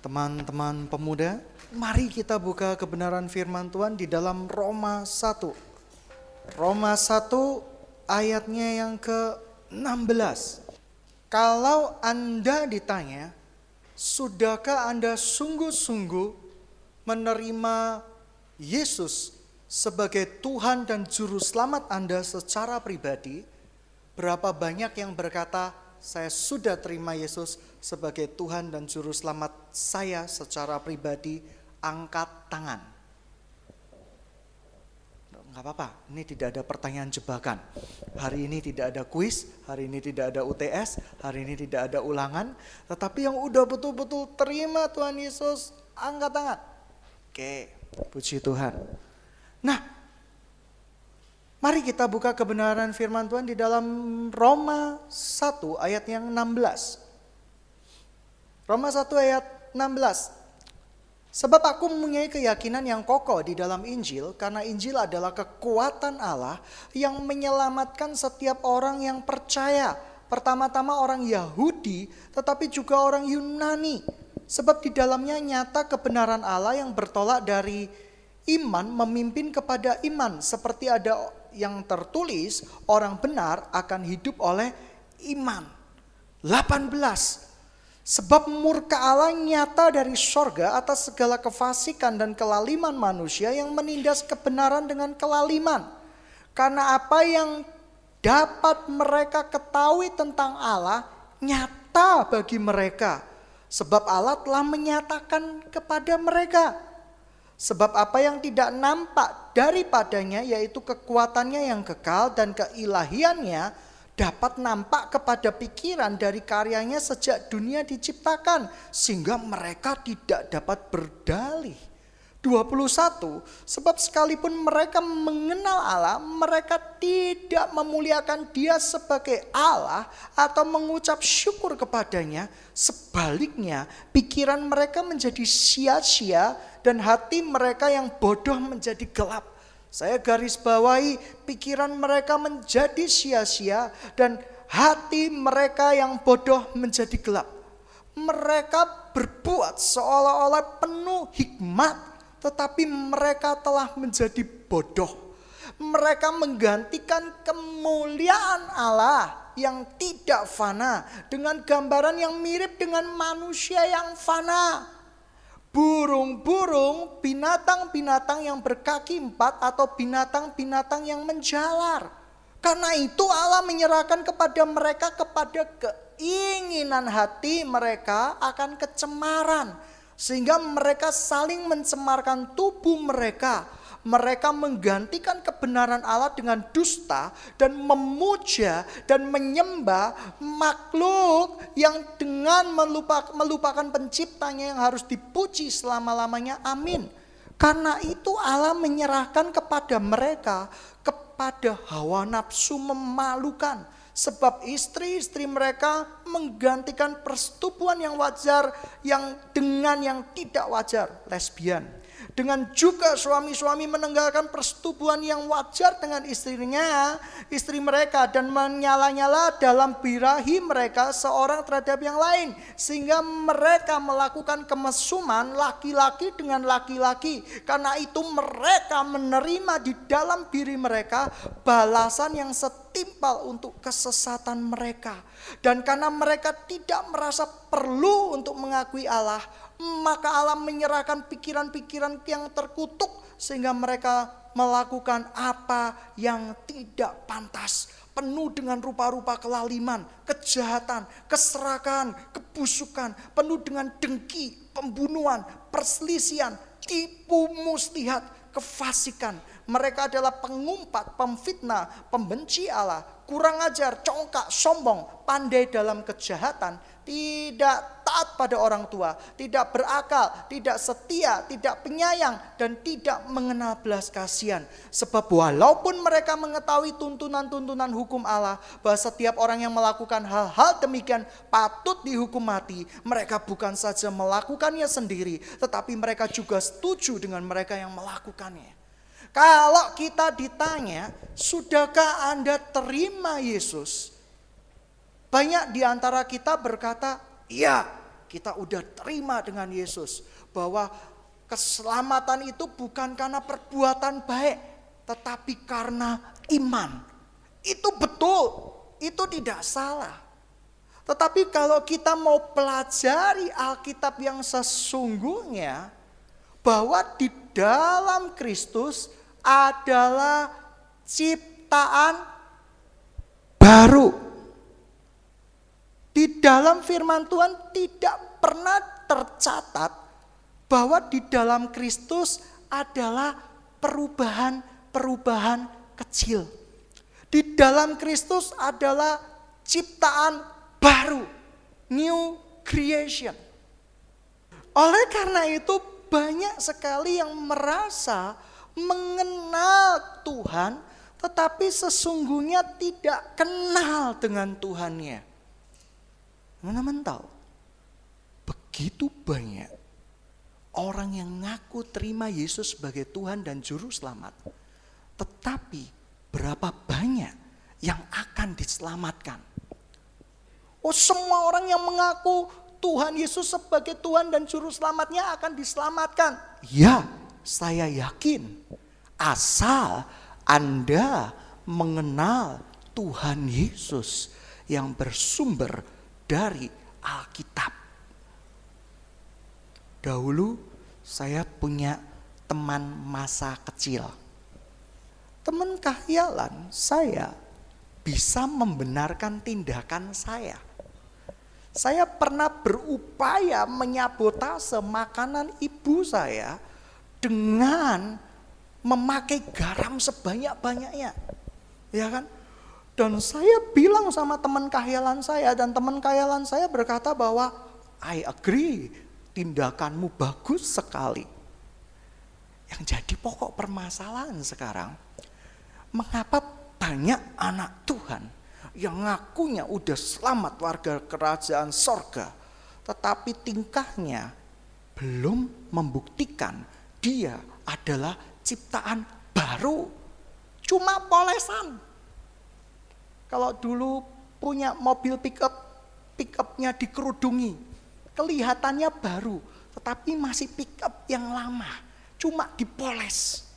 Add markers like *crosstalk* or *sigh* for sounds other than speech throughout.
Teman-teman pemuda, mari kita buka kebenaran firman Tuhan di dalam Roma 1. Roma 1 ayatnya yang ke-16. Kalau Anda ditanya, sudahkah Anda sungguh-sungguh menerima Yesus sebagai Tuhan dan Juru Selamat Anda secara pribadi? Berapa banyak yang berkata, saya sudah terima Yesus sebagai Tuhan dan Juru Selamat saya secara pribadi, angkat tangan. Enggak apa-apa, ini tidak ada pertanyaan jebakan. Hari ini tidak ada kuis, hari ini tidak ada UTS, hari ini tidak ada ulangan. Tetapi yang udah betul-betul terima Tuhan Yesus, angkat tangan. Oke, puji Tuhan. Nah, Mari kita buka kebenaran firman Tuhan di dalam Roma 1 ayat yang 16. Roma 1 ayat 16. Sebab aku mempunyai keyakinan yang kokoh di dalam Injil karena Injil adalah kekuatan Allah yang menyelamatkan setiap orang yang percaya. Pertama-tama orang Yahudi tetapi juga orang Yunani. Sebab di dalamnya nyata kebenaran Allah yang bertolak dari iman memimpin kepada iman seperti ada yang tertulis orang benar akan hidup oleh iman. 18. Sebab murka Allah nyata dari sorga atas segala kefasikan dan kelaliman manusia yang menindas kebenaran dengan kelaliman. Karena apa yang dapat mereka ketahui tentang Allah nyata bagi mereka. Sebab Allah telah menyatakan kepada mereka Sebab apa yang tidak nampak daripadanya yaitu kekuatannya yang kekal dan keilahiannya dapat nampak kepada pikiran dari karyanya sejak dunia diciptakan sehingga mereka tidak dapat berdalih. 21 sebab sekalipun mereka mengenal Allah mereka tidak memuliakan dia sebagai Allah atau mengucap syukur kepadanya. Sebaliknya pikiran mereka menjadi sia-sia dan hati mereka yang bodoh menjadi gelap saya garis bawahi pikiran mereka menjadi sia-sia dan hati mereka yang bodoh menjadi gelap mereka berbuat seolah-olah penuh hikmat tetapi mereka telah menjadi bodoh. Mereka menggantikan kemuliaan Allah yang tidak fana dengan gambaran yang mirip dengan manusia yang fana. Burung-burung, binatang-binatang yang berkaki empat atau binatang-binatang yang menjalar. Karena itu Allah menyerahkan kepada mereka kepada keinginan hati mereka akan kecemaran sehingga mereka saling mencemarkan tubuh mereka. Mereka menggantikan kebenaran Allah dengan dusta dan memuja dan menyembah makhluk yang dengan melupakan, penciptanya yang harus dipuji selama-lamanya. Amin. Karena itu Allah menyerahkan kepada mereka kepada hawa nafsu memalukan Sebab istri-istri mereka menggantikan persetubuhan yang wajar yang dengan yang tidak wajar, lesbian. Dengan juga suami-suami meninggalkan persetubuhan yang wajar dengan istrinya, istri mereka dan menyala-nyala dalam birahi mereka seorang terhadap yang lain. Sehingga mereka melakukan kemesuman laki-laki dengan laki-laki. Karena itu mereka menerima di dalam diri mereka balasan yang setimpal untuk kesesatan mereka. Dan karena mereka tidak merasa perlu untuk mengakui Allah, maka Allah menyerahkan pikiran-pikiran yang terkutuk sehingga mereka melakukan apa yang tidak pantas penuh dengan rupa-rupa kelaliman, kejahatan, keserakahan, kebusukan, penuh dengan dengki, pembunuhan, perselisihan, tipu muslihat, kefasikan. Mereka adalah pengumpat, pemfitnah, pembenci Allah, kurang ajar, congkak, sombong, pandai dalam kejahatan, tidak taat pada orang tua, tidak berakal, tidak setia, tidak penyayang, dan tidak mengenal belas kasihan. Sebab walaupun mereka mengetahui tuntunan-tuntunan hukum Allah, bahwa setiap orang yang melakukan hal-hal demikian patut dihukum mati, mereka bukan saja melakukannya sendiri, tetapi mereka juga setuju dengan mereka yang melakukannya. Kalau kita ditanya, sudahkah Anda terima Yesus? Banyak di antara kita berkata, iya. kita udah terima dengan Yesus bahwa keselamatan itu bukan karena perbuatan baik, tetapi karena iman. Itu betul, itu tidak salah. Tetapi kalau kita mau pelajari Alkitab yang sesungguhnya, bahwa di dalam Kristus adalah ciptaan baru. Di dalam firman Tuhan tidak pernah tercatat bahwa di dalam Kristus adalah perubahan-perubahan kecil. Di dalam Kristus adalah ciptaan baru, new creation. Oleh karena itu banyak sekali yang merasa mengenal Tuhan tetapi sesungguhnya tidak kenal dengan Tuhannya. Teman-teman tahu, begitu banyak orang yang ngaku terima Yesus sebagai Tuhan dan Juru Selamat. Tetapi berapa banyak yang akan diselamatkan? Oh semua orang yang mengaku Tuhan Yesus sebagai Tuhan dan Juru Selamatnya akan diselamatkan. Ya, saya yakin. Asal Anda mengenal Tuhan Yesus yang bersumber dari Alkitab. Dahulu saya punya teman masa kecil. Teman kahyalan saya bisa membenarkan tindakan saya. Saya pernah berupaya menyabotase makanan ibu saya dengan memakai garam sebanyak-banyaknya. Ya kan? Dan saya bilang sama teman kahialan saya dan teman kahialan saya berkata bahwa I agree, tindakanmu bagus sekali. Yang jadi pokok permasalahan sekarang, mengapa banyak anak Tuhan yang ngakunya udah selamat warga kerajaan sorga, tetapi tingkahnya belum membuktikan dia adalah ciptaan baru. Cuma polesan, kalau dulu punya mobil pickup, pickupnya dikerudungi, kelihatannya baru, tetapi masih pickup yang lama, cuma dipoles.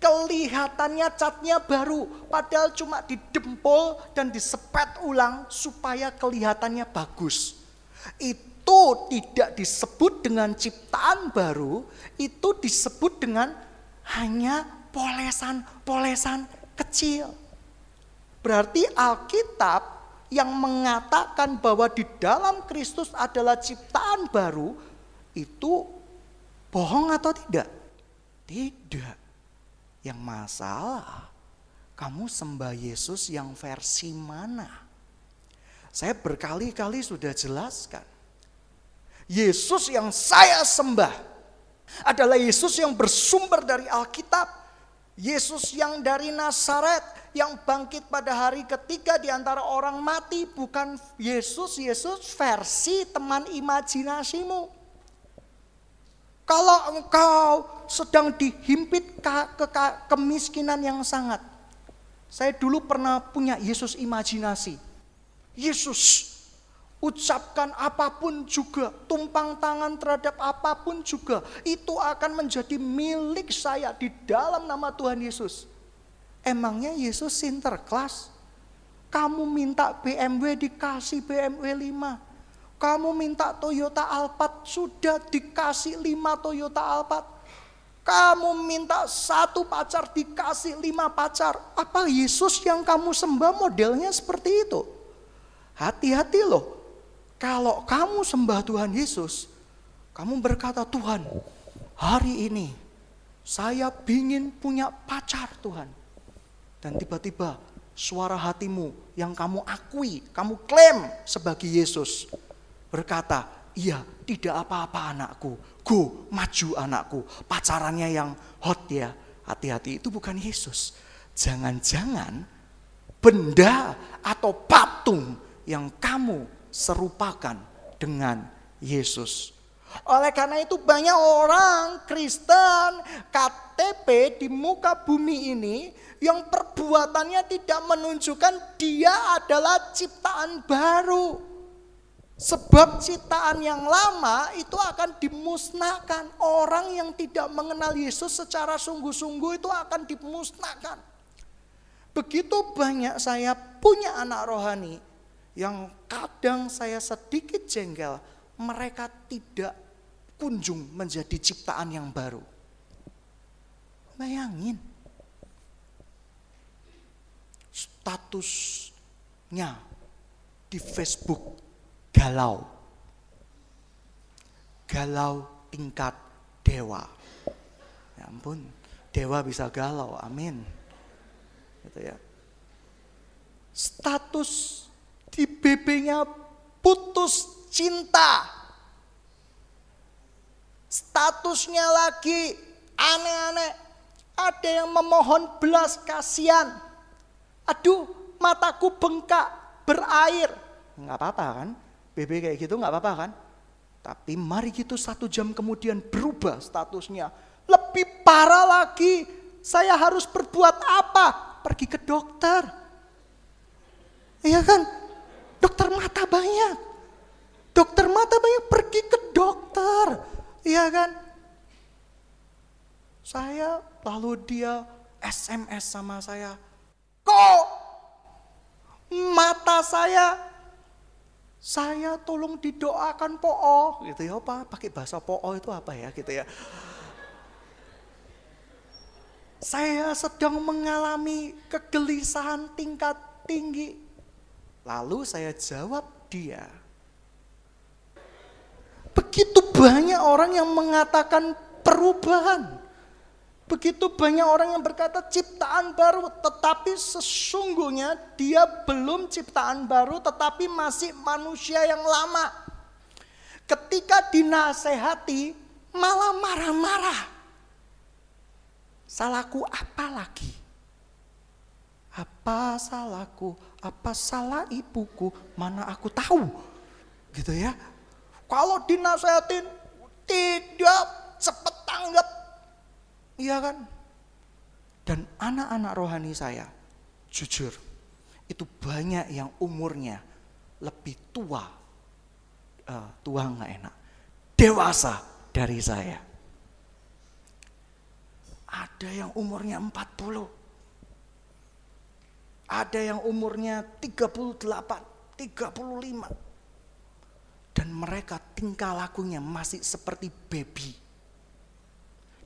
Kelihatannya catnya baru, padahal cuma didempol dan disepet ulang supaya kelihatannya bagus. Itu tidak disebut dengan ciptaan baru, itu disebut dengan hanya polesan-polesan kecil. Berarti Alkitab yang mengatakan bahwa di dalam Kristus adalah ciptaan baru itu bohong atau tidak? Tidak. Yang masalah kamu sembah Yesus yang versi mana? Saya berkali-kali sudah jelaskan. Yesus yang saya sembah adalah Yesus yang bersumber dari Alkitab. Yesus yang dari Nazaret yang bangkit pada hari ketiga di antara orang mati bukan Yesus, Yesus versi teman imajinasimu. Kalau engkau sedang dihimpit ke, ke, ke kemiskinan yang sangat. Saya dulu pernah punya Yesus imajinasi. Yesus ucapkan apa pun juga, tumpang tangan terhadap apa pun juga, itu akan menjadi milik saya di dalam nama Tuhan Yesus. Emangnya Yesus sinterklas? Kamu minta BMW dikasih BMW 5. Kamu minta Toyota Alphard sudah dikasih 5 Toyota Alphard. Kamu minta satu pacar dikasih lima pacar. Apa Yesus yang kamu sembah modelnya seperti itu? Hati-hati loh. Kalau kamu sembah Tuhan Yesus, kamu berkata Tuhan, hari ini saya ingin punya pacar Tuhan. Dan tiba-tiba suara hatimu yang kamu akui, kamu klaim sebagai Yesus berkata, iya tidak apa-apa anakku, go maju anakku, pacarannya yang hot ya, hati-hati itu bukan Yesus. Jangan-jangan benda atau patung yang kamu serupakan dengan Yesus. Oleh karena itu banyak orang Kristen KTP di muka bumi ini yang perbuatannya tidak menunjukkan dia adalah ciptaan baru. Sebab ciptaan yang lama itu akan dimusnahkan. Orang yang tidak mengenal Yesus secara sungguh-sungguh itu akan dimusnahkan. Begitu banyak saya punya anak rohani yang kadang saya sedikit jengkel, mereka tidak kunjung menjadi ciptaan yang baru. Bayangin. Statusnya di Facebook galau. Galau tingkat dewa. Ya ampun, dewa bisa galau, amin. Gitu ya. Status BB-nya putus cinta. Statusnya lagi aneh-aneh. Ada yang memohon belas kasihan. Aduh, mataku bengkak, berair. Enggak apa-apa kan? BB kayak gitu nggak apa-apa kan? Tapi mari gitu satu jam kemudian berubah statusnya. Lebih parah lagi, saya harus berbuat apa? Pergi ke dokter. Iya kan? Dokter mata banyak. Dokter mata banyak pergi ke dokter. Iya kan? Saya lalu dia SMS sama saya. Kok mata saya saya tolong didoakan po'o gitu ya apa pakai bahasa po'o itu apa ya gitu ya saya sedang mengalami kegelisahan tingkat tinggi lalu saya jawab dia begitu banyak orang yang mengatakan perubahan Begitu banyak orang yang berkata ciptaan baru, tetapi sesungguhnya dia belum ciptaan baru, tetapi masih manusia yang lama. Ketika dinasehati, malah marah-marah. Salahku apa lagi? Apa salahku? Apa salah ibuku? Mana aku tahu? Gitu ya. Kalau dinasehatin, tidak cepat tanggap Iya kan? Dan anak-anak rohani saya, jujur, itu banyak yang umurnya lebih tua. Uh, tua nggak enak. Dewasa dari saya. Ada yang umurnya 40. Ada yang umurnya 38, 35. Dan mereka tingkah lakunya masih seperti baby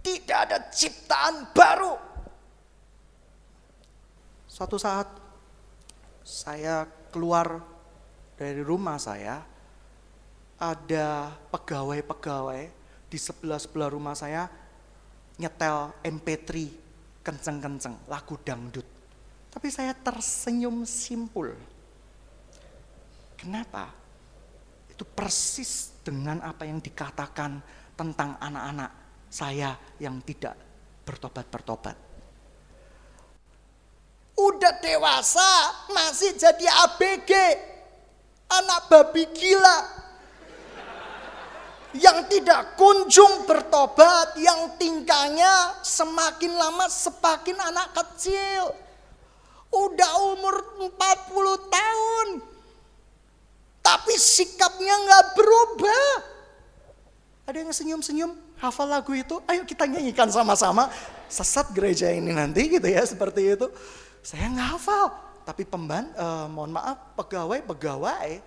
tidak ada ciptaan baru. Suatu saat saya keluar dari rumah saya, ada pegawai-pegawai di sebelah-sebelah rumah saya nyetel MP3 kenceng-kenceng, lagu dangdut. Tapi saya tersenyum simpul. Kenapa? Itu persis dengan apa yang dikatakan tentang anak-anak saya yang tidak bertobat-bertobat. Udah dewasa, masih jadi ABG. Anak babi gila. Yang tidak kunjung bertobat, yang tingkahnya semakin lama semakin anak kecil. Udah umur 40 tahun. Tapi sikapnya nggak berubah. Ada yang senyum-senyum, hafal lagu itu, ayo kita nyanyikan sama-sama. Sesat gereja ini nanti gitu ya, seperti itu. Saya nggak hafal, tapi pemban, eh, mohon maaf, pegawai-pegawai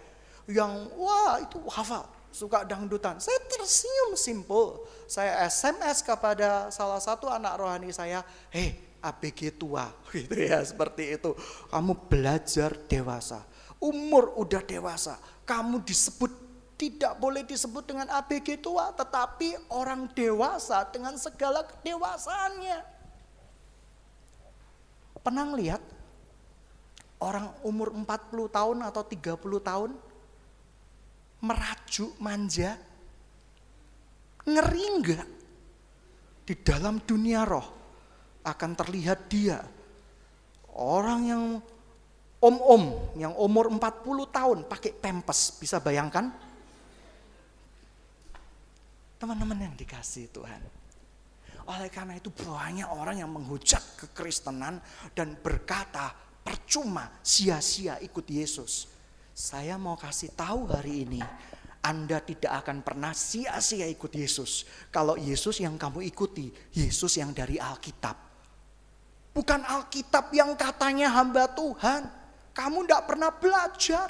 yang wah itu hafal, suka dangdutan. Saya tersenyum simpul. Saya SMS kepada salah satu anak rohani saya, hei ABG tua, *laughs* gitu ya, seperti itu. Kamu belajar dewasa, umur udah dewasa, kamu disebut tidak boleh disebut dengan ABG tua, tetapi orang dewasa dengan segala kedewasaannya. Pernah lihat orang umur 40 tahun atau 30 tahun merajuk manja? Ngeri enggak? Di dalam dunia roh akan terlihat dia orang yang om-om yang umur 40 tahun pakai pempes, bisa bayangkan? Teman-teman yang dikasih Tuhan. Oleh karena itu banyak orang yang menghujat kekristenan dan berkata percuma sia-sia ikut Yesus. Saya mau kasih tahu hari ini, Anda tidak akan pernah sia-sia ikut Yesus. Kalau Yesus yang kamu ikuti, Yesus yang dari Alkitab. Bukan Alkitab yang katanya hamba Tuhan. Kamu tidak pernah belajar.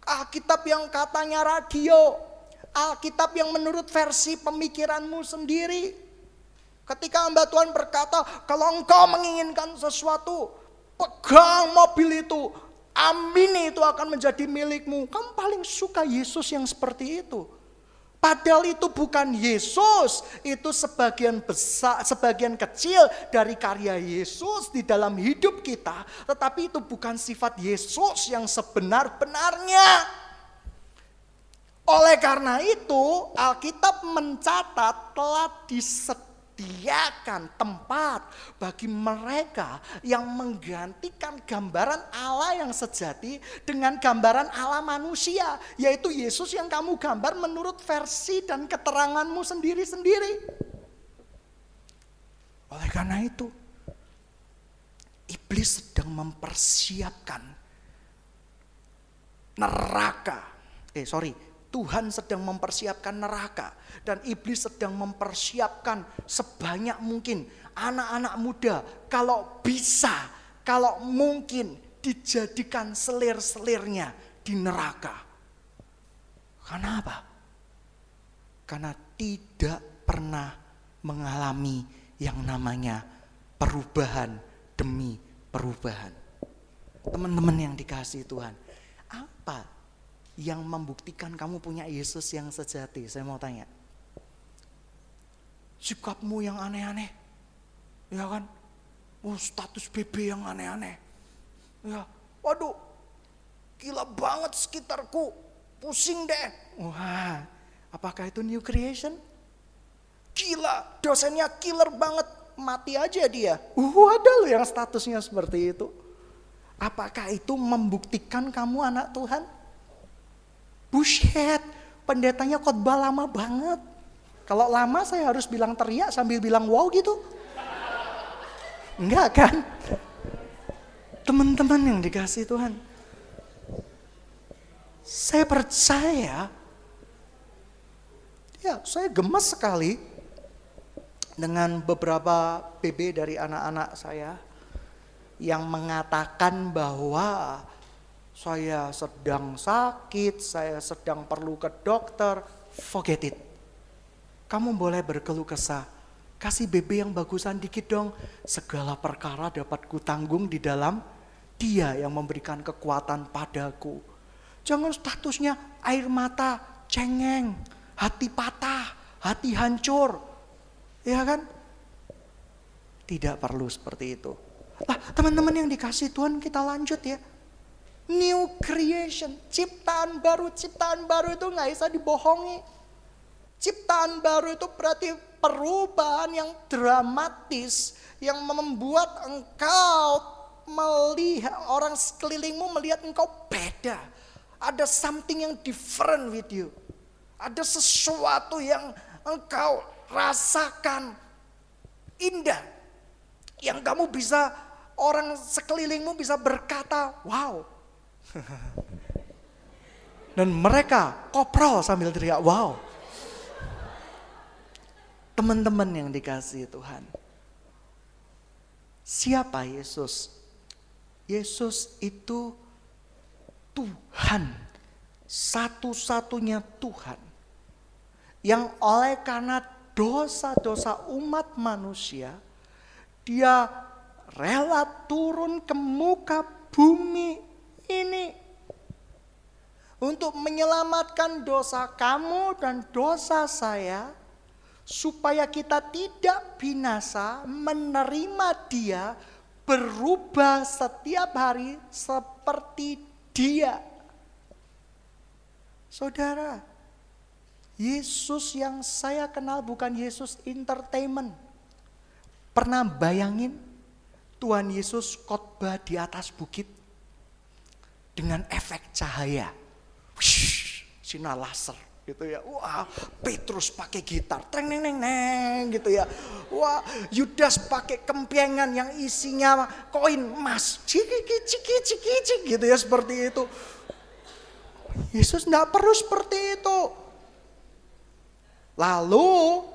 Alkitab yang katanya radio. Alkitab yang menurut versi pemikiranmu sendiri. Ketika hamba Tuhan berkata, kalau engkau menginginkan sesuatu, pegang mobil itu, amini itu akan menjadi milikmu. Kamu paling suka Yesus yang seperti itu. Padahal itu bukan Yesus, itu sebagian besar, sebagian kecil dari karya Yesus di dalam hidup kita, tetapi itu bukan sifat Yesus yang sebenar-benarnya. Oleh karena itu, Alkitab mencatat telah disediakan tempat bagi mereka yang menggantikan gambaran Allah yang sejati dengan gambaran Allah manusia, yaitu Yesus yang kamu gambar menurut versi dan keteranganmu sendiri-sendiri. Oleh karena itu, iblis sedang mempersiapkan neraka. Eh, sorry, Tuhan sedang mempersiapkan neraka dan iblis sedang mempersiapkan sebanyak mungkin anak-anak muda kalau bisa, kalau mungkin dijadikan selir-selirnya di neraka. Karena apa? Karena tidak pernah mengalami yang namanya perubahan demi perubahan. Teman-teman yang dikasih Tuhan, apa yang membuktikan kamu punya Yesus yang sejati? Saya mau tanya. Sikapmu yang aneh-aneh. Ya kan? Oh, status BB yang aneh-aneh. Ya, waduh. Gila banget sekitarku. Pusing deh. Wah, apakah itu new creation? Gila, dosennya killer banget. Mati aja dia. Uh, ada loh yang statusnya seperti itu. Apakah itu membuktikan kamu anak Tuhan? Bullshit. Pendetanya khotbah lama banget. Kalau lama saya harus bilang teriak sambil bilang wow gitu. Enggak kan? Teman-teman yang dikasih Tuhan. Saya percaya. Ya saya gemas sekali. Dengan beberapa PB dari anak-anak saya. Yang mengatakan bahwa saya sedang sakit, saya sedang perlu ke dokter, forget it. Kamu boleh berkeluh kesah, kasih BB yang bagusan dikit dong. Segala perkara dapat kutanggung di dalam dia yang memberikan kekuatan padaku. Jangan statusnya air mata, cengeng, hati patah, hati hancur. Ya kan? Tidak perlu seperti itu. Nah, teman-teman yang dikasih Tuhan kita lanjut ya. New creation, ciptaan baru, ciptaan baru itu nggak bisa dibohongi. Ciptaan baru itu berarti perubahan yang dramatis yang membuat engkau melihat orang sekelilingmu melihat engkau beda. Ada something yang different with you. Ada sesuatu yang engkau rasakan indah. Yang kamu bisa orang sekelilingmu bisa berkata, "Wow, *laughs* Dan mereka koprol sambil teriak, wow. Teman-teman yang dikasih Tuhan. Siapa Yesus? Yesus itu Tuhan. Satu-satunya Tuhan. Yang oleh karena dosa-dosa umat manusia, dia rela turun ke muka bumi ini untuk menyelamatkan dosa kamu dan dosa saya supaya kita tidak binasa menerima dia berubah setiap hari seperti dia. Saudara, Yesus yang saya kenal bukan Yesus entertainment. Pernah bayangin Tuhan Yesus khotbah di atas bukit? Dengan efek cahaya. Wish, sinar laser. gitu ya. Wah, Petrus pakai gitar, treng neng neng neng gitu ya. Wah, Yudas pakai kempiengan yang isinya koin emas, ciki ciki ciki ciki gitu ya seperti itu. Yesus tidak perlu seperti itu. Lalu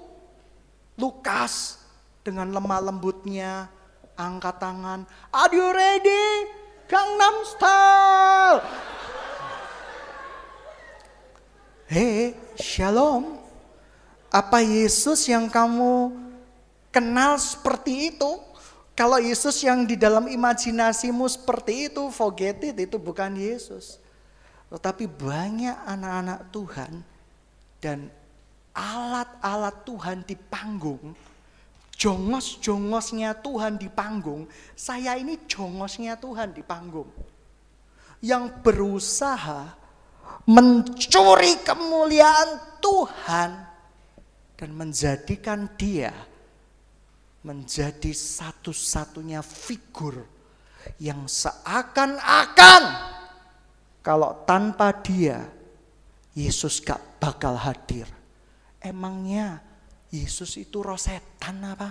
Lukas dengan lemah lembutnya angkat tangan. Are you ready? Gangnam Style. Hei, shalom. Apa Yesus yang kamu kenal seperti itu? Kalau Yesus yang di dalam imajinasimu seperti itu, forget it, itu bukan Yesus. Tetapi banyak anak-anak Tuhan dan alat-alat Tuhan di panggung, jongos-jongosnya Tuhan di panggung, saya ini jongosnya Tuhan di panggung. Yang berusaha mencuri kemuliaan Tuhan dan menjadikan dia menjadi satu-satunya figur yang seakan-akan kalau tanpa dia Yesus gak bakal hadir. Emangnya Yesus itu rosetan apa?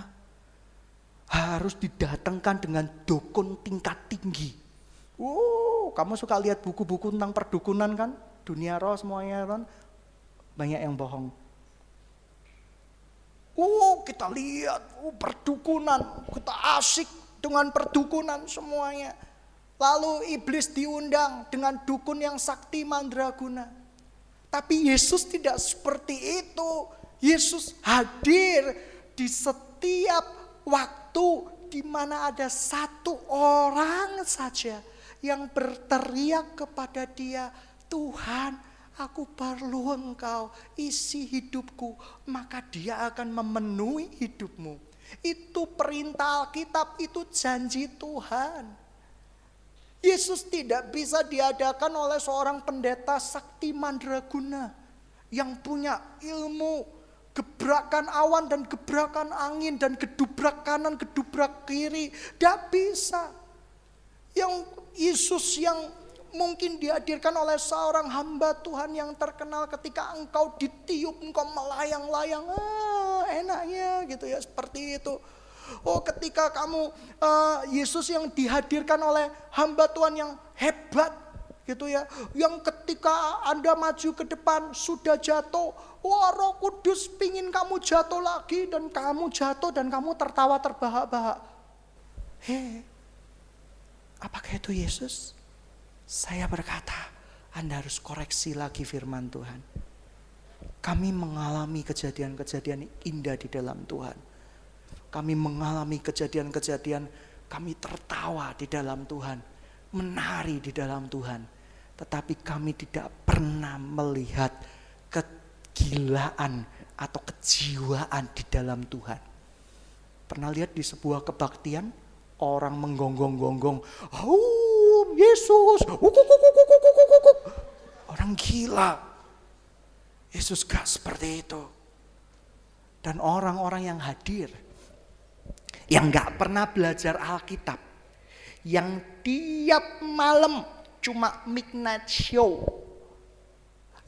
Harus didatangkan dengan dukun tingkat tinggi. Wow, kamu suka lihat buku-buku tentang perdukunan kan? dunia roh semuanya kan banyak yang bohong. Oh kita lihat oh, perdukunan, kita asik dengan perdukunan semuanya. Lalu iblis diundang dengan dukun yang sakti mandraguna. Tapi Yesus tidak seperti itu. Yesus hadir di setiap waktu di mana ada satu orang saja yang berteriak kepada dia, Tuhan, aku perlu engkau isi hidupku, maka dia akan memenuhi hidupmu. Itu perintah Alkitab, itu janji Tuhan. Yesus tidak bisa diadakan oleh seorang pendeta sakti mandraguna yang punya ilmu gebrakan awan dan gebrakan angin dan gedubrak kanan, gedubrak kiri. Tidak bisa. Yang Yesus yang mungkin dihadirkan oleh seorang hamba Tuhan yang terkenal ketika engkau ditiup, engkau melayang-layang, ah, enaknya gitu ya, seperti itu. Oh ketika kamu, uh, Yesus yang dihadirkan oleh hamba Tuhan yang hebat gitu ya. Yang ketika Anda maju ke depan sudah jatuh, wah roh kudus pingin kamu jatuh lagi dan kamu jatuh dan kamu tertawa terbahak-bahak. Hei, apakah itu Yesus? Saya berkata, Anda harus koreksi lagi firman Tuhan. Kami mengalami kejadian-kejadian indah di dalam Tuhan. Kami mengalami kejadian-kejadian kami tertawa di dalam Tuhan, menari di dalam Tuhan. Tetapi kami tidak pernah melihat kegilaan atau kejiwaan di dalam Tuhan. Pernah lihat di sebuah kebaktian orang menggonggong-gonggong, oh Yesus. Orang gila. Yesus gak seperti itu. Dan orang-orang yang hadir. Yang gak pernah belajar Alkitab. Yang tiap malam cuma midnight show.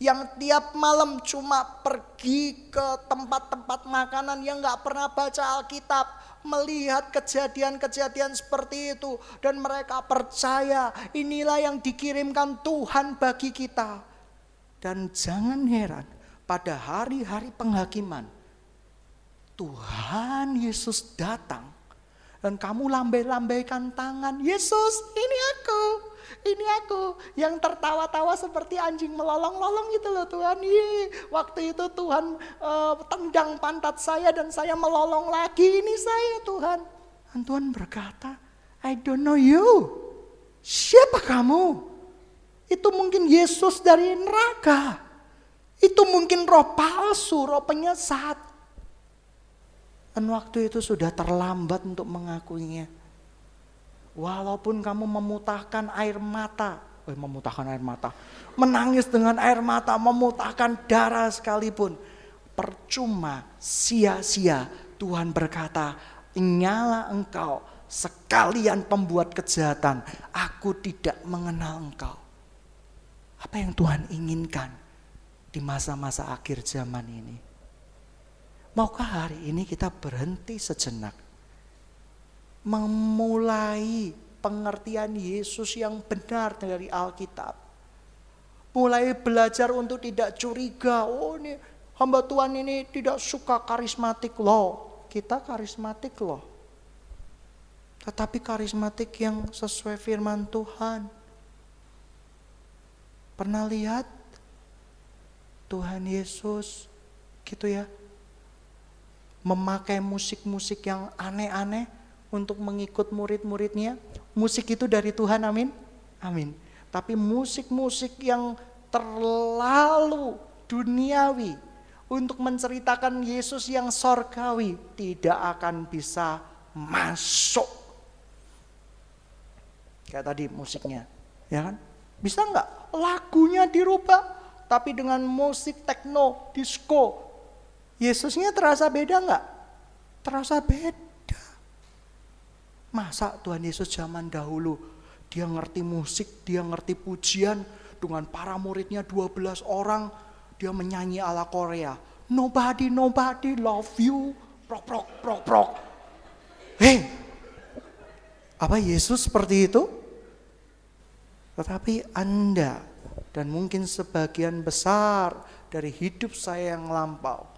Yang tiap malam cuma pergi ke tempat-tempat makanan yang gak pernah baca Alkitab melihat kejadian-kejadian seperti itu. Dan mereka percaya inilah yang dikirimkan Tuhan bagi kita. Dan jangan heran pada hari-hari penghakiman Tuhan Yesus datang. Dan kamu lambai-lambaikan tangan, Yesus ini aku ini aku yang tertawa-tawa seperti anjing melolong-lolong gitu loh Tuhan. Ih, waktu itu Tuhan uh, tendang pantat saya dan saya melolong lagi. Ini saya Tuhan. Dan Tuhan berkata, I don't know you. Siapa kamu? Itu mungkin Yesus dari neraka. Itu mungkin roh palsu, roh penyesat. Dan waktu itu sudah terlambat untuk mengakuinya. Walaupun kamu memutahkan air mata, eh, memutahkan air mata, menangis dengan air mata, memutahkan darah sekalipun, percuma, sia-sia. Tuhan berkata, nyala engkau sekalian pembuat kejahatan, aku tidak mengenal engkau. Apa yang Tuhan inginkan? di masa-masa akhir zaman ini. Maukah hari ini kita berhenti sejenak memulai pengertian Yesus yang benar dari Alkitab. Mulai belajar untuk tidak curiga. Oh ini hamba Tuhan ini tidak suka karismatik loh. Kita karismatik loh. Tetapi karismatik yang sesuai firman Tuhan. Pernah lihat Tuhan Yesus gitu ya memakai musik-musik yang aneh-aneh untuk mengikut murid-muridnya. Musik itu dari Tuhan, amin. Amin. Tapi musik-musik yang terlalu duniawi untuk menceritakan Yesus yang sorgawi tidak akan bisa masuk. Kayak tadi musiknya, ya kan? Bisa nggak lagunya dirubah? tapi dengan musik techno, disco. Yesusnya terasa beda nggak? Terasa beda. Masa Tuhan Yesus zaman dahulu dia ngerti musik, dia ngerti pujian dengan para muridnya 12 orang dia menyanyi ala Korea. Nobody, nobody love you. Prok, prok, prok, prok. Hei, apa Yesus seperti itu? Tetapi Anda dan mungkin sebagian besar dari hidup saya yang lampau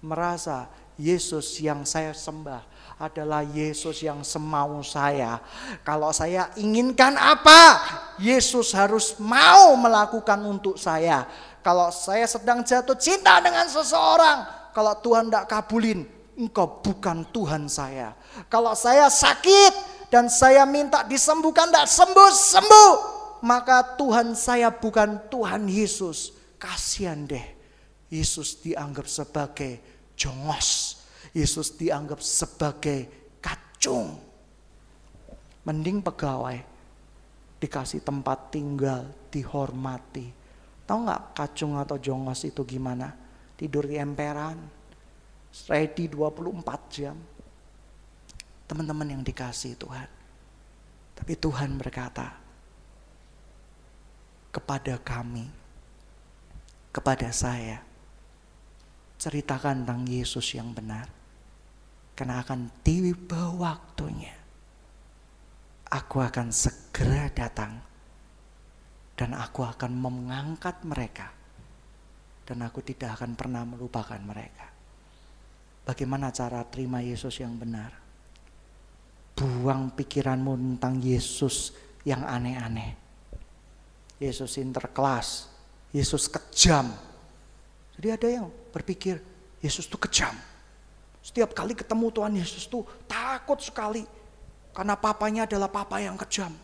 merasa Yesus yang saya sembah adalah Yesus yang semau saya. Kalau saya inginkan apa, Yesus harus mau melakukan untuk saya. Kalau saya sedang jatuh cinta dengan seseorang, kalau Tuhan tidak kabulin, engkau bukan Tuhan saya. Kalau saya sakit dan saya minta disembuhkan, tidak sembuh-sembuh, maka Tuhan saya bukan Tuhan Yesus. Kasihan deh. Yesus dianggap sebagai jongos. Yesus dianggap sebagai kacung. Mending pegawai dikasih tempat tinggal, dihormati. Tahu nggak kacung atau jongos itu gimana? Tidur di emperan, ready 24 jam. Teman-teman yang dikasih Tuhan. Tapi Tuhan berkata, kepada kami, kepada saya. Ceritakan tentang Yesus yang benar. Karena akan tiba waktunya. Aku akan segera datang. Dan aku akan mengangkat mereka. Dan aku tidak akan pernah melupakan mereka. Bagaimana cara terima Yesus yang benar? Buang pikiranmu tentang Yesus yang aneh-aneh Yesus interkelas, Yesus kejam. Jadi ada yang berpikir Yesus itu kejam. Setiap kali ketemu Tuhan Yesus tuh takut sekali. Karena papanya adalah papa yang kejam.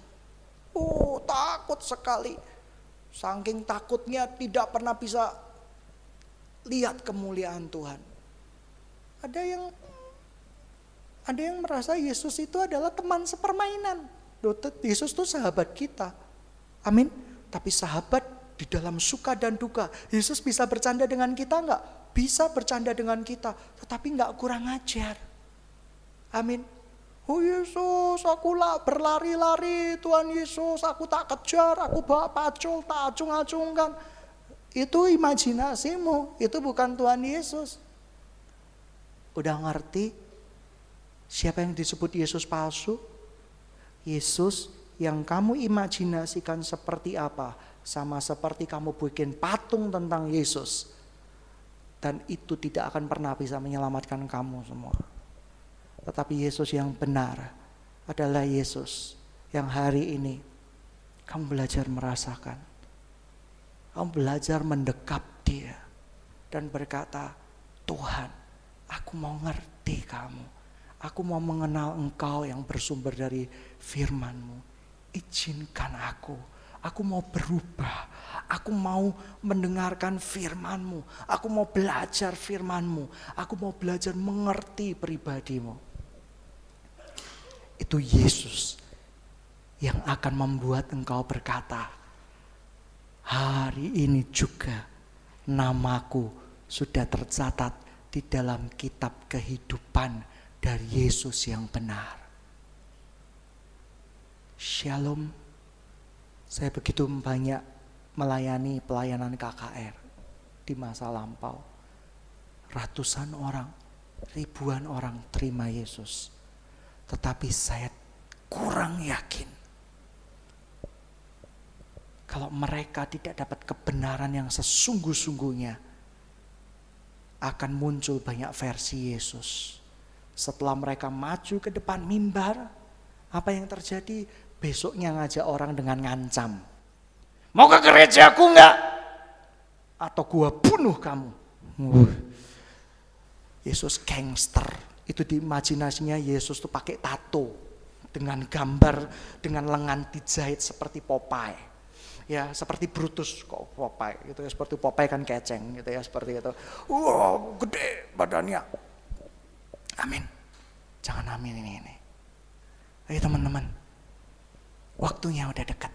Oh takut sekali. Saking takutnya tidak pernah bisa lihat kemuliaan Tuhan. Ada yang ada yang merasa Yesus itu adalah teman sepermainan. Yesus itu sahabat kita. Amin. Tapi sahabat di dalam suka dan duka, Yesus bisa bercanda dengan kita enggak? Bisa bercanda dengan kita, tetapi enggak kurang ajar. Amin. Oh Yesus, aku lah berlari-lari Tuhan Yesus, aku tak kejar, aku bawa pacul, tak acung-acungkan. Itu imajinasimu, itu bukan Tuhan Yesus. Udah ngerti siapa yang disebut Yesus palsu? Yesus yang kamu imajinasikan seperti apa, sama seperti kamu bikin patung tentang Yesus. Dan itu tidak akan pernah bisa menyelamatkan kamu semua. Tetapi Yesus yang benar adalah Yesus yang hari ini kamu belajar merasakan. Kamu belajar mendekap dia dan berkata, Tuhan, aku mau ngerti kamu. Aku mau mengenal engkau yang bersumber dari firmanmu izinkan aku. Aku mau berubah. Aku mau mendengarkan firmanmu. Aku mau belajar firmanmu. Aku mau belajar mengerti pribadimu. Itu Yesus yang akan membuat engkau berkata, hari ini juga namaku sudah tercatat di dalam kitab kehidupan dari Yesus yang benar. Shalom. Saya begitu banyak melayani pelayanan KKR. di masa lampau. Ratusan orang, ribuan orang terima Yesus. Tetapi saya kurang yakin kalau mereka tidak dapat kebenaran yang sesungguh-sungguhnya akan muncul banyak versi Yesus. Setelah mereka maju ke depan mimbar, apa yang terjadi? Besoknya ngajak orang dengan ngancam. Mau ke gereja aku enggak? Atau gua bunuh kamu. Yesus gangster. Itu di imajinasinya Yesus tuh pakai tato. Dengan gambar, dengan lengan dijahit seperti Popeye ya seperti Brutus kok Popeye gitu ya seperti Popeye kan keceng gitu ya seperti itu wow gede badannya amin jangan amin ini ini ayo teman-teman waktunya udah dekat.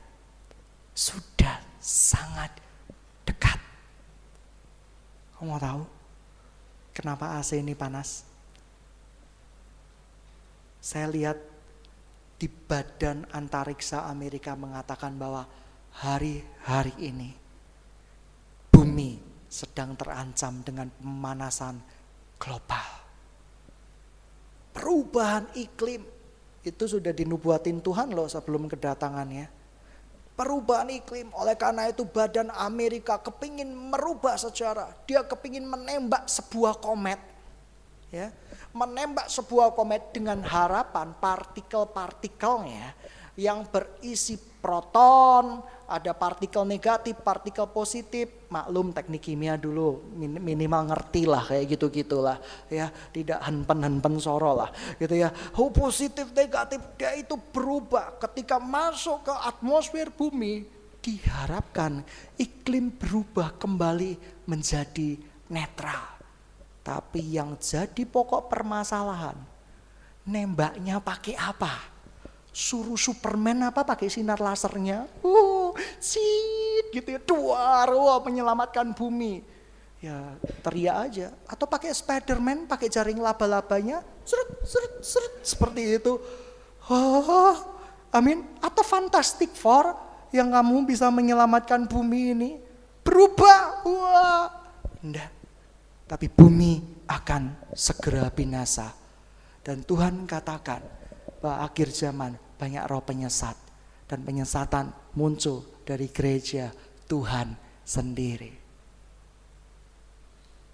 Sudah sangat dekat. Kamu mau tahu kenapa AC ini panas? Saya lihat di badan antariksa Amerika mengatakan bahwa hari-hari ini bumi sedang terancam dengan pemanasan global. Perubahan iklim itu sudah dinubuatin Tuhan loh sebelum kedatangannya. Perubahan iklim, oleh karena itu badan Amerika kepingin merubah sejarah. Dia kepingin menembak sebuah komet. Ya, menembak sebuah komet dengan harapan partikel-partikelnya yang berisi proton, ada partikel negatif, partikel positif, maklum teknik kimia dulu minimal ngerti lah kayak gitu gitulah ya, tidak henpen-henpen soro lah gitu ya. Oh, positif negatif dia itu berubah ketika masuk ke atmosfer bumi diharapkan iklim berubah kembali menjadi netral. Tapi yang jadi pokok permasalahan nembaknya pakai apa? Suruh Superman apa pakai sinar lasernya. Uh, sit gitu ya, duar, wah menyelamatkan bumi. Ya teriak aja. Atau pakai Spiderman, pakai jaring laba-labanya, seret, seret, seret, seperti itu. Oh, amin. Atau Fantastic Four yang kamu bisa menyelamatkan bumi ini. Berubah, wah. Enggak. Tapi bumi akan segera binasa. Dan Tuhan katakan, akhir zaman banyak roh penyesat dan penyesatan muncul dari gereja Tuhan sendiri.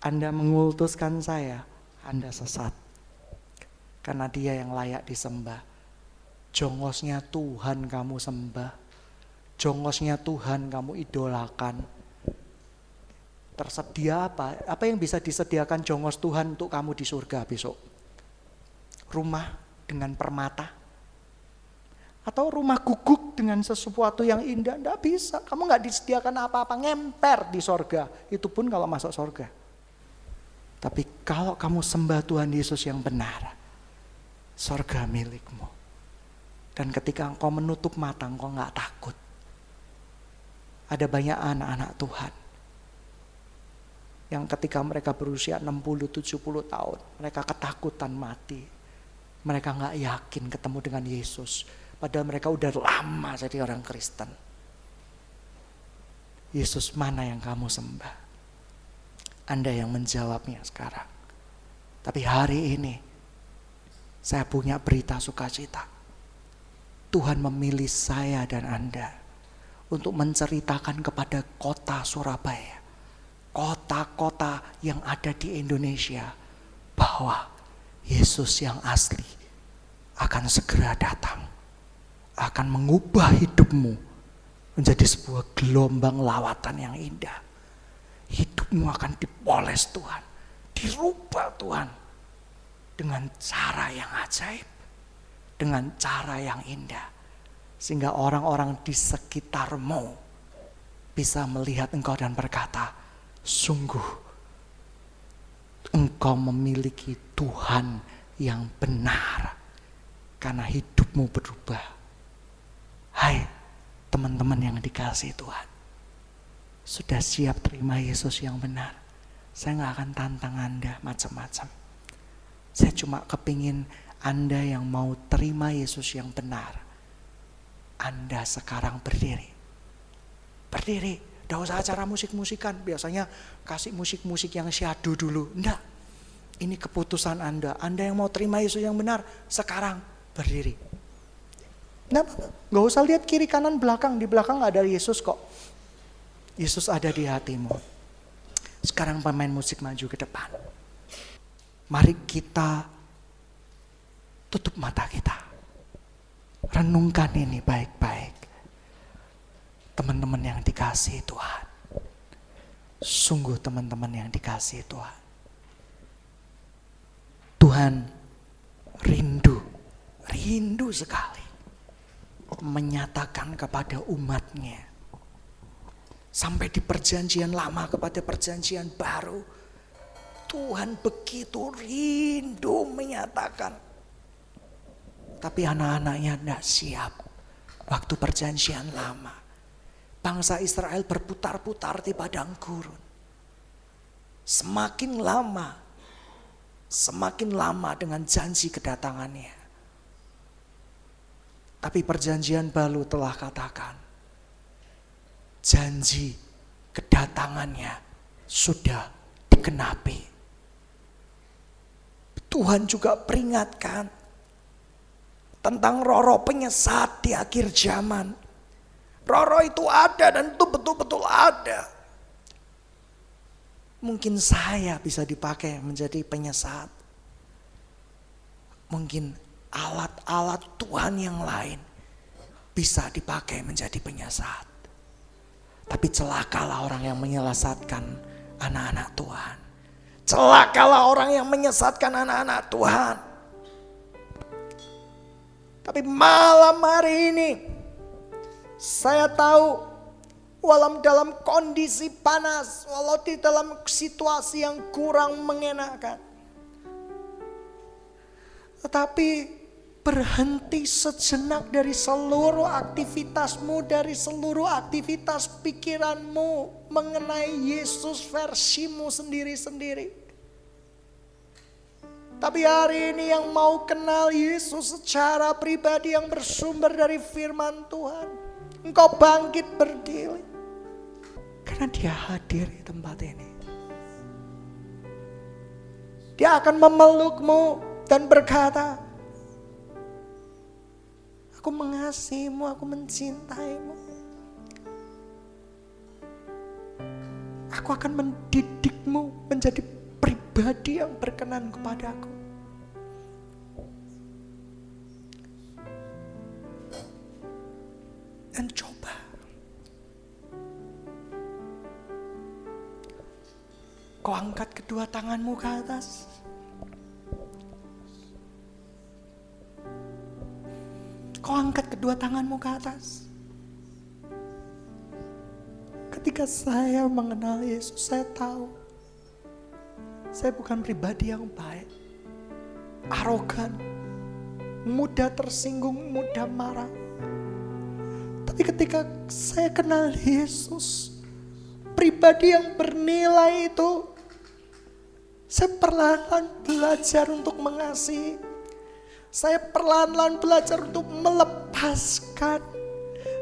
Anda mengultuskan saya, Anda sesat. Karena dia yang layak disembah. Jongosnya Tuhan kamu sembah. Jongosnya Tuhan kamu idolakan. Tersedia apa? Apa yang bisa disediakan jongos Tuhan untuk kamu di surga besok? Rumah dengan permata. Atau rumah guguk dengan sesuatu yang indah. Tidak bisa. Kamu nggak disediakan apa-apa. Ngemper di sorga. Itu pun kalau masuk sorga. Tapi kalau kamu sembah Tuhan Yesus yang benar. Sorga milikmu. Dan ketika engkau menutup mata, engkau nggak takut. Ada banyak anak-anak Tuhan yang ketika mereka berusia 60-70 tahun, mereka ketakutan mati. Mereka nggak yakin ketemu dengan Yesus. Padahal mereka udah lama jadi orang Kristen. Yesus mana yang kamu sembah? Anda yang menjawabnya sekarang. Tapi hari ini saya punya berita sukacita. Tuhan memilih saya dan Anda untuk menceritakan kepada kota Surabaya, kota-kota yang ada di Indonesia bahwa Yesus yang asli akan segera datang. Akan mengubah hidupmu menjadi sebuah gelombang lawatan yang indah. Hidupmu akan dipoles Tuhan. Dirubah Tuhan. Dengan cara yang ajaib. Dengan cara yang indah. Sehingga orang-orang di sekitarmu bisa melihat engkau dan berkata, sungguh engkau memiliki Tuhan yang benar karena hidupmu berubah. Hai teman-teman yang dikasih Tuhan. Sudah siap terima Yesus yang benar. Saya nggak akan tantang Anda macam-macam. Saya cuma kepingin Anda yang mau terima Yesus yang benar. Anda sekarang berdiri. Berdiri Tidak usah acara musik-musikan. Biasanya kasih musik-musik yang syadu dulu. Enggak. Ini keputusan Anda. Anda yang mau terima Yesus yang benar, sekarang berdiri. Nah, nggak usah lihat kiri kanan belakang. Di belakang ada Yesus kok. Yesus ada di hatimu. Sekarang pemain musik maju ke depan. Mari kita tutup mata kita. Renungkan ini baik-baik. Teman-teman yang dikasih Tuhan. Sungguh teman-teman yang dikasih Tuhan. Tuhan rindu, rindu sekali menyatakan kepada umatnya. Sampai di perjanjian lama kepada perjanjian baru. Tuhan begitu rindu menyatakan. Tapi anak-anaknya tidak siap. Waktu perjanjian lama bangsa Israel berputar-putar di padang gurun. Semakin lama, semakin lama dengan janji kedatangannya. Tapi perjanjian baru telah katakan, janji kedatangannya sudah dikenapi. Tuhan juga peringatkan tentang roro penyesat di akhir zaman Roro itu ada dan itu betul-betul ada. Mungkin saya bisa dipakai menjadi penyesat. Mungkin alat-alat Tuhan yang lain bisa dipakai menjadi penyesat. Tapi celakalah orang yang menyelesatkan anak-anak Tuhan. Celakalah orang yang menyesatkan anak-anak Tuhan. Tapi malam hari ini saya tahu walau dalam kondisi panas, walau di dalam situasi yang kurang mengenakan. Tetapi berhenti sejenak dari seluruh aktivitasmu, dari seluruh aktivitas pikiranmu mengenai Yesus versimu sendiri-sendiri. Tapi hari ini yang mau kenal Yesus secara pribadi yang bersumber dari firman Tuhan Engkau bangkit berdiri. Karena dia hadir di tempat ini. Dia akan memelukmu dan berkata, Aku mengasihimu, aku mencintaimu. Aku akan mendidikmu menjadi pribadi yang berkenan kepadaku. dan coba. Kau angkat kedua tanganmu ke atas. Kau angkat kedua tanganmu ke atas. Ketika saya mengenal Yesus, saya tahu saya bukan pribadi yang baik, arogan, mudah tersinggung, mudah marah tapi ketika saya kenal Yesus, pribadi yang bernilai itu, saya perlahan-lahan belajar untuk mengasihi. Saya perlahan-lahan belajar untuk melepaskan.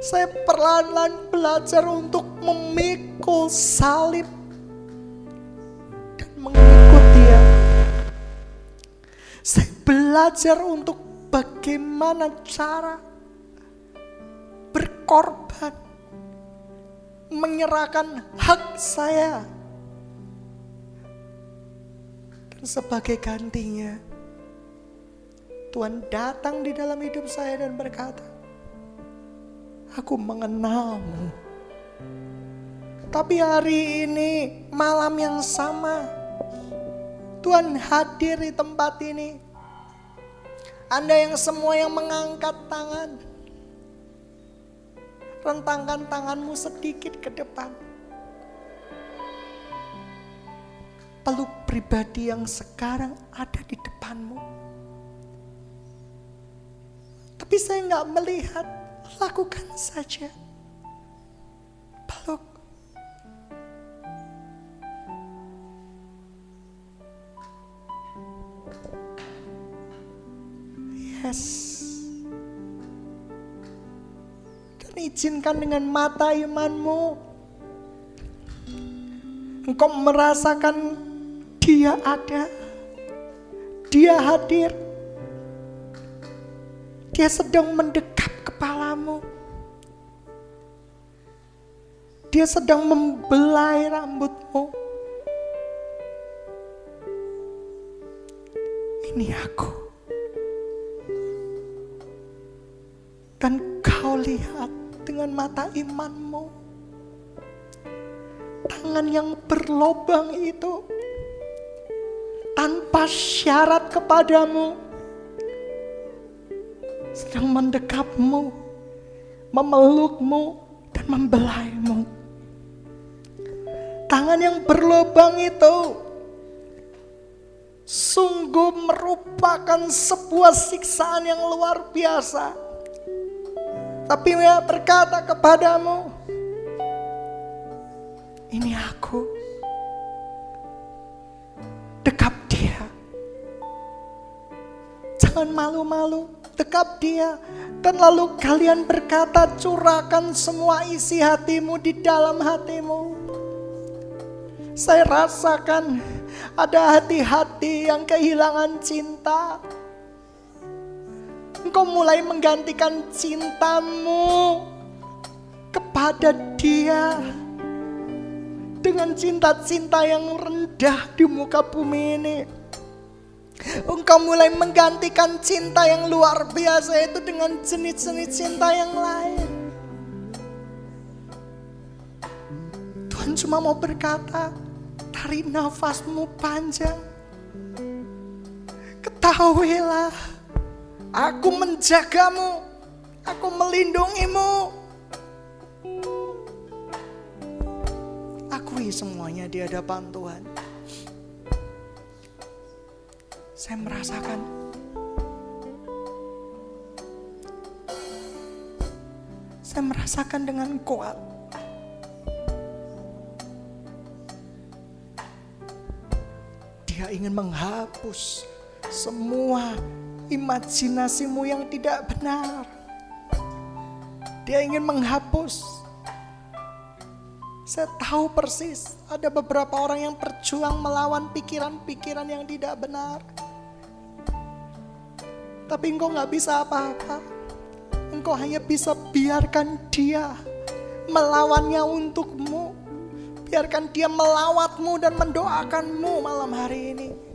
Saya perlahan-lahan belajar untuk memikul salib dan mengikut dia. Saya belajar untuk bagaimana cara berkorban, menyerahkan hak saya. Sebagai gantinya, Tuhan datang di dalam hidup saya dan berkata, Aku mengenalmu. Tapi hari ini malam yang sama, Tuhan hadir di tempat ini. Anda yang semua yang mengangkat tangan, Rentangkan tanganmu sedikit ke depan. Peluk pribadi yang sekarang ada di depanmu. Tapi saya nggak melihat, lakukan saja. Peluk. Yes. izinkan dengan mata imanmu Engkau merasakan dia ada. Dia hadir. Dia sedang mendekap kepalamu. Dia sedang membelai rambutmu. Ini aku. Dan kau lihat dengan mata imanmu. Tangan yang berlobang itu tanpa syarat kepadamu sedang mendekapmu, memelukmu, dan membelaimu. Tangan yang berlubang itu sungguh merupakan sebuah siksaan yang luar biasa. Tapi dia berkata kepadamu, ini aku. Jangan malu-malu, dekap dia. Dan lalu kalian berkata, curahkan semua isi hatimu di dalam hatimu. Saya rasakan ada hati-hati yang kehilangan cinta. Engkau mulai menggantikan cintamu kepada dia dengan cinta-cinta yang rendah di muka bumi ini. Engkau mulai menggantikan cinta yang luar biasa itu dengan jenis-jenis cinta yang lain. Tuhan cuma mau berkata, tarik nafasmu panjang. Ketahuilah, aku menjagamu, aku melindungimu. Akui semuanya di hadapan Tuhan. Saya merasakan saya merasakan dengan kuat Dia ingin menghapus semua imajinasimu yang tidak benar. Dia ingin menghapus. Saya tahu persis ada beberapa orang yang berjuang melawan pikiran-pikiran yang tidak benar. Tapi engkau nggak bisa apa-apa. Engkau hanya bisa biarkan dia melawannya untukmu. Biarkan dia melawatmu dan mendoakanmu malam hari ini.